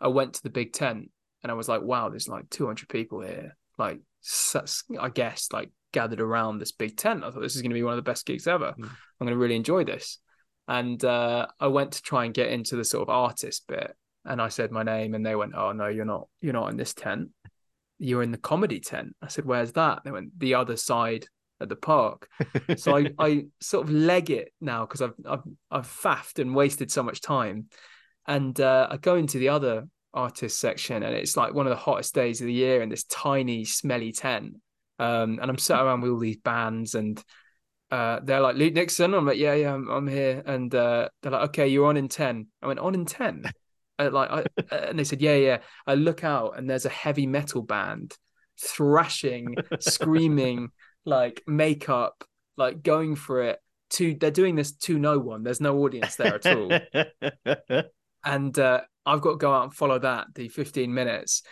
I went to the big tent, and I was like, "Wow, there's like 200 people here." Like, I guess like gathered around this big tent. I thought this is going to be one of the best gigs ever. Mm. I'm going to really enjoy this. And uh, I went to try and get into the sort of artist bit, and I said my name, and they went, "Oh no, you're not. You're not in this tent. You're in the comedy tent." I said, "Where's that?" They went, "The other side at the park." so I, I sort of leg it now because I've I've I've faffed and wasted so much time, and uh, I go into the other artist section, and it's like one of the hottest days of the year in this tiny, smelly tent. Um, and I'm sat around with all these bands, and uh, they're like Luke Nixon. I'm like, yeah, yeah, I'm, I'm here. And uh, they're like, okay, you're on in ten. I went on in ten. Like, I, and they said, yeah, yeah. I look out, and there's a heavy metal band thrashing, screaming, like makeup, like going for it. To they're doing this to no one. There's no audience there at all. and uh, I've got to go out and follow that the 15 minutes.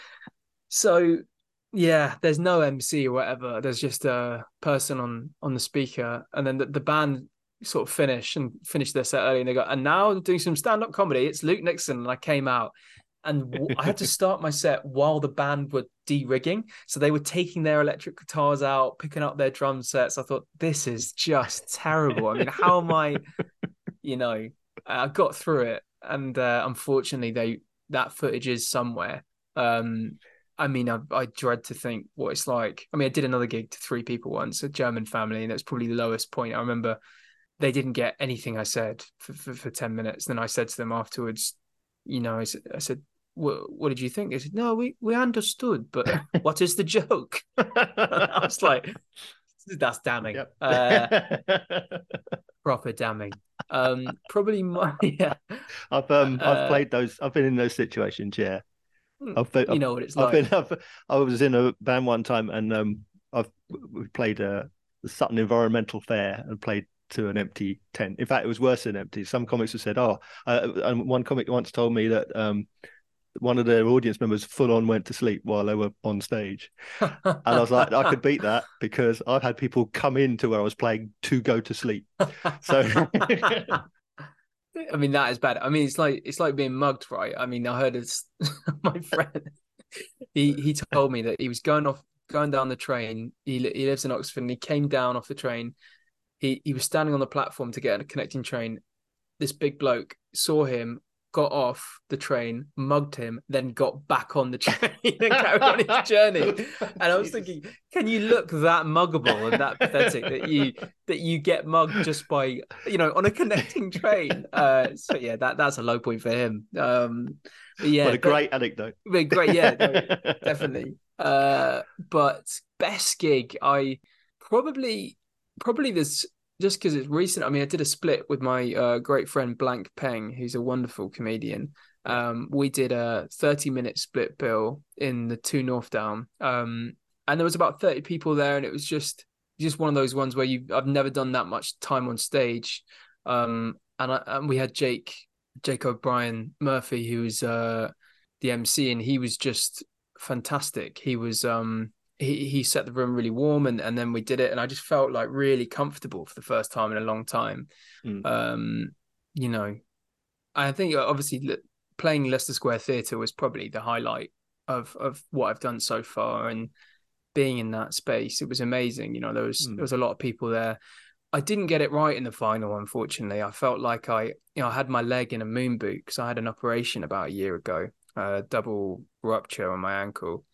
So yeah, there's no MC or whatever. There's just a person on on the speaker, and then the, the band sort of finish and finish their set early, and they go, and now doing some stand up comedy. It's Luke Nixon, and I came out, and I had to start my set while the band were de-rigging, so they were taking their electric guitars out, picking up their drum sets. I thought this is just terrible. I mean, how am I? You know, I got through it, and uh, unfortunately, they that footage is somewhere. Um, I mean, I, I, dread to think what it's like. I mean, I did another gig to three people once, a German family, and that's probably the lowest point. I remember they didn't get anything I said for, for, for 10 minutes. Then I said to them afterwards, you know, I, I said, what, did you think? They said, no, we, we understood, but what is the joke? I was like, that's damning. Yep. Uh, proper damning. Um, probably my, yeah. I've, um, I've uh, played those, I've been in those situations, yeah. Hmm. I've been, you know what it's I've like. Been, I've, i was in a band one time, and um, I've we played a uh, the Sutton Environmental Fair and played to an empty tent. In fact, it was worse than empty. Some comics have said, "Oh," uh, and one comic once told me that um, one of their audience members full on went to sleep while they were on stage, and I was like, I could beat that because I've had people come into where I was playing to go to sleep. So I mean, that is bad. I mean, it's like it's like being mugged, right? I mean, I heard it's my friend. He he told me that he was going off going down the train. He he lives in Oxford, and he came down off the train. He he was standing on the platform to get on a connecting train. This big bloke saw him, got off the train, mugged him, then got back on the train and carried on his journey. And I was thinking, can you look that muggable and that pathetic that you that you get mugged just by you know on a connecting train? Uh, so yeah, that that's a low point for him. Um, yeah, what a great but, anecdote. But great, yeah, no, definitely. Uh, but best gig, I probably probably this just because it's recent. I mean, I did a split with my uh, great friend Blank Peng, who's a wonderful comedian. Um, we did a 30 minute split bill in the Two Northdown. Um, and there was about 30 people there, and it was just just one of those ones where you I've never done that much time on stage. Um, and, I, and we had Jake Jake O'Brien Murphy, who was uh, the MC, and he was just fantastic. He was um he he set the room really warm and and then we did it and I just felt like really comfortable for the first time in a long time. Mm. Um, you know, I think uh, obviously playing Leicester Square Theatre was probably the highlight of of what I've done so far and being in that space it was amazing you know there was mm. there was a lot of people there I didn't get it right in the final unfortunately I felt like I you know I had my leg in a moon boot because I had an operation about a year ago a double rupture on my ankle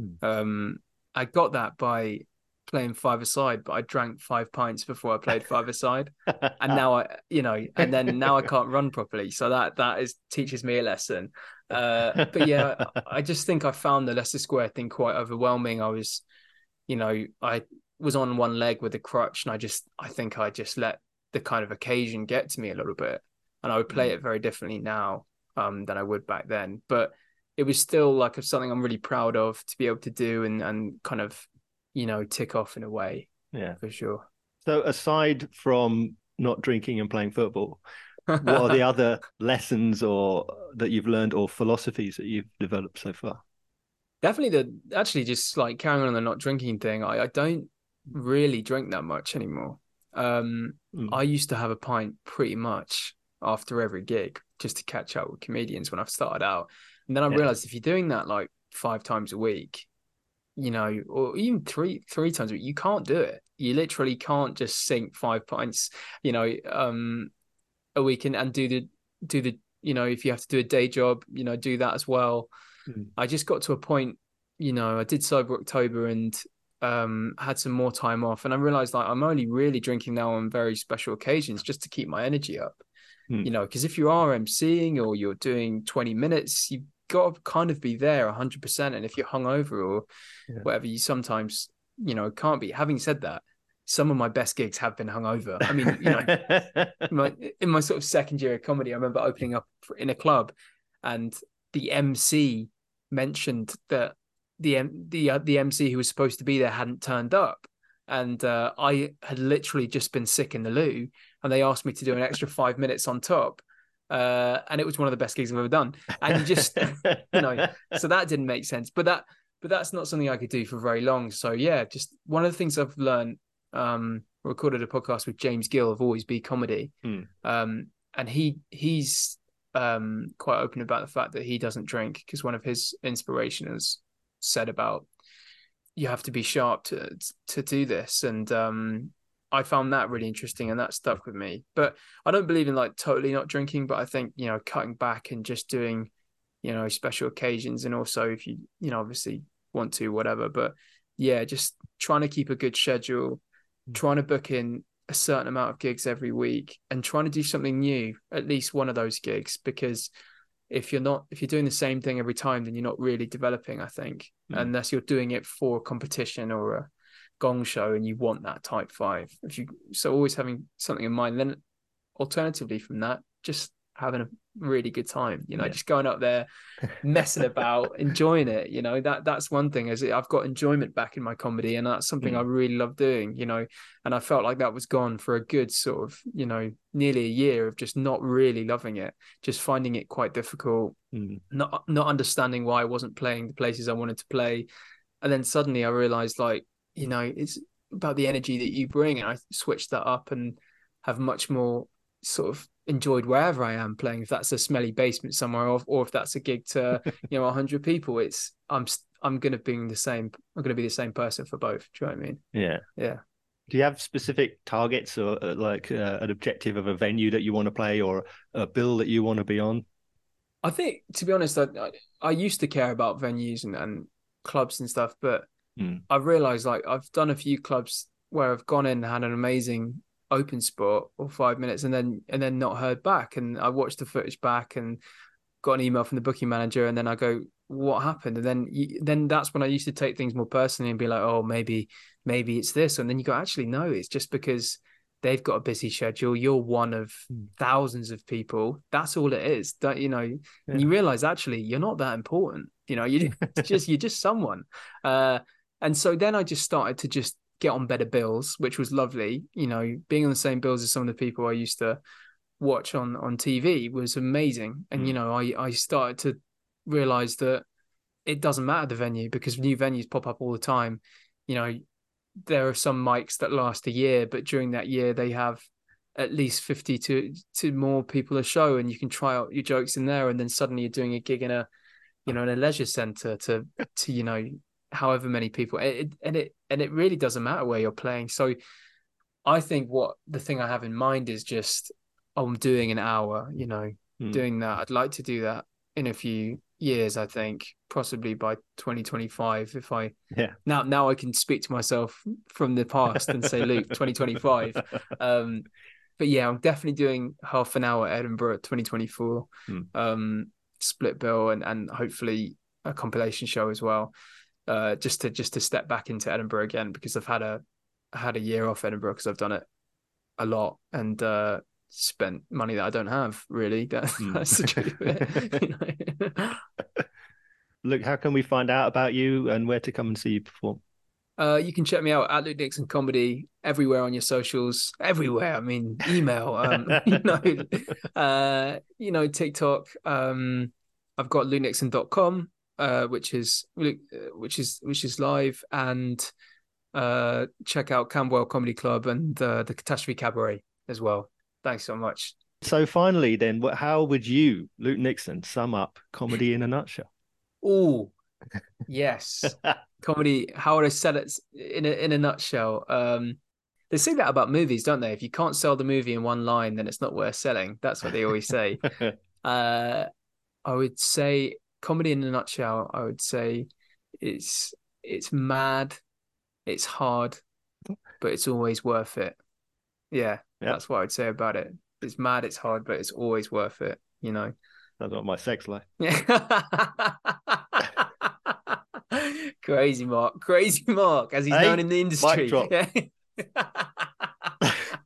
mm. um I got that by playing five aside, but I drank five pints before I played five aside, and now I, you know, and then now I can't run properly. So that that is teaches me a lesson. Uh, but yeah, I just think I found the Leicester Square thing quite overwhelming. I was, you know, I was on one leg with a crutch, and I just, I think I just let the kind of occasion get to me a little bit, and I would play mm. it very differently now um, than I would back then. But it was still like something I'm really proud of to be able to do and and kind of you know tick off in a way. Yeah, for sure. So aside from not drinking and playing football, what are the other lessons or that you've learned or philosophies that you've developed so far? definitely the actually just like carrying on the not drinking thing. I, I don't really drink that much anymore. Um, Mm. I used to have a pint pretty much after every gig just to catch up with comedians when I've started out, and then I Yeah. realized if you're doing that like five times a week, you know, or even three three times a week, you can't do it. You literally can't just sink five pints, you know, um, a week and, and do the do the you know if you have to do a day job, you know, do that as well. Mm. I just got to a point, you know, I did sober October and um had some more time off, and I realized like I'm only really drinking now on very special occasions just to keep my energy up. Mm. You know, because if you are emceeing or you're doing 20 minutes, you've got to kind of be there 100%. And if you're hungover or Yeah. whatever, you sometimes, you know, can't be. Having said that, some of my best gigs have been hungover. I mean, you know, in my, in my sort of second year of comedy, I remember opening up in a club, and the MC mentioned that the the uh, the MC who was supposed to be there hadn't turned up, and uh, I had literally just been sick in the loo, and they asked me to do an extra five minutes on top, uh, and it was one of the best gigs I've ever done, and you just you know, so that didn't make sense, but that but that's not something I could do for very long. So yeah, just one of the things I've learned. Um, recorded a podcast with James Gill of Always Be Comedy, Hmm. um, and he he's um quite open about the fact that he doesn't drink because one of his inspirations said about you have to be sharp to to do this, and um, I found that really interesting, and that stuck with me. But I don't believe in like totally not drinking, but I think you know cutting back and just doing you know special occasions, and also if you you know obviously want to whatever, but yeah, just trying to keep a good schedule, trying to book in a certain amount of gigs every week and trying to do something new at least one of those gigs because if you're not if you're doing the same thing every time then you're not really developing i think Mm. unless you're doing it for a competition or a gong show and you want that type five if you so always having something in mind then alternatively from that just having a really good time you know Yeah. just going up there messing about enjoying it you know that that's one thing is i've got enjoyment back in my comedy and that's something Mm. i really love doing you know and i felt like that was gone for a good sort of you know nearly a year of just not really loving it just finding it quite difficult Mm. not not understanding why i wasn't playing the places i wanted to play and then suddenly i realized like you know it's about the energy that you bring and i switched that up and have much more sort of enjoyed wherever i am playing if that's a smelly basement somewhere or, or if that's a gig to you know 100 people it's i'm i'm gonna be the same i'm gonna be the same person for both do you know what i mean Yeah. yeah Do you have specific targets or uh, like uh, an objective of a venue that you want to play or a bill that you want to be on? I think, to be honest, I, I, I used to care about venues and, and clubs and stuff, but Mm. I've realized like I've done a few clubs where I've gone in and had an amazing open spot or five minutes and then and then not heard back. And I watched the footage back and got an email from the booking manager, and then I go, "What happened?" And then you, then that's when I used to take things more personally and be like, "Oh, maybe maybe it's this," and then you go, "Actually, no, it's just because." They've got a busy schedule. You're one of Mm. thousands of people. That's all it is. Don't you know? and you realize actually you're not that important you know you just you're just someone uh and so then i just started to just get on better bills which was lovely. You know being on the same bills as some of the people i used to watch on on tv was amazing. And you Mm. know i i started to realize that it doesn't matter the venue because new venues pop up all the time. You know there are some mics that last a year but during that year they have at least 50 to to more people a show and you can try out your jokes in there and then suddenly you're doing a gig in a you know in a leisure center to to you know however many people it, and it and it really doesn't matter where you're playing so i think what the thing i have in mind is just oh, i'm doing an hour you know Hmm. doing that i'd like to do that in a few years i think possibly by 2025 if i Yeah. now now i can speak to myself from the past and say luke 2025 um but yeah i'm definitely doing half an hour at edinburgh 2024 Hmm. um split bill and and hopefully a compilation show as well uh just to just to step back into edinburgh again because i've had a I had a year off edinburgh because i've done it a lot and uh spent money that i don't have really that, Hmm. that's the truth it, you know? Look, how can we find out about you and where to come and see you perform? Uh, you can check me out at Luke Nixon Comedy everywhere on your socials. Everywhere. I mean, email. Um, you know, uh, you know, TikTok. Um, I've got lukenixon.com uh, which is which is which is live, and uh, check out Camberwell Comedy Club and uh, the Catastrophe Cabaret as well. Thanks so much. So finally, then, what, how would you, Luke Nixon, sum up comedy in a nutshell? Oh, yes, comedy. How would I sell it in a in a nutshell? Um, they say that about movies, don't they? If you can't sell the movie in one line, then it's not worth selling. That's what they always say. uh, I would say comedy in a nutshell. I would say it's it's mad, it's hard, but it's always worth it. Yeah, yeah. that's what I'd say about it. It's mad, it's hard, but it's always worth it. You know. That's not my sex life. Yeah. Crazy Mark, crazy Mark, as he's hey, known in the industry.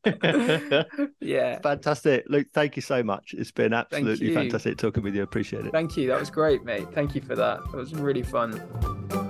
yeah. Fantastic. Luke, thank you so much. It's been absolutely fantastic talking with you. Appreciate it. Thank you. That was great, mate. Thank you for that. It was really fun.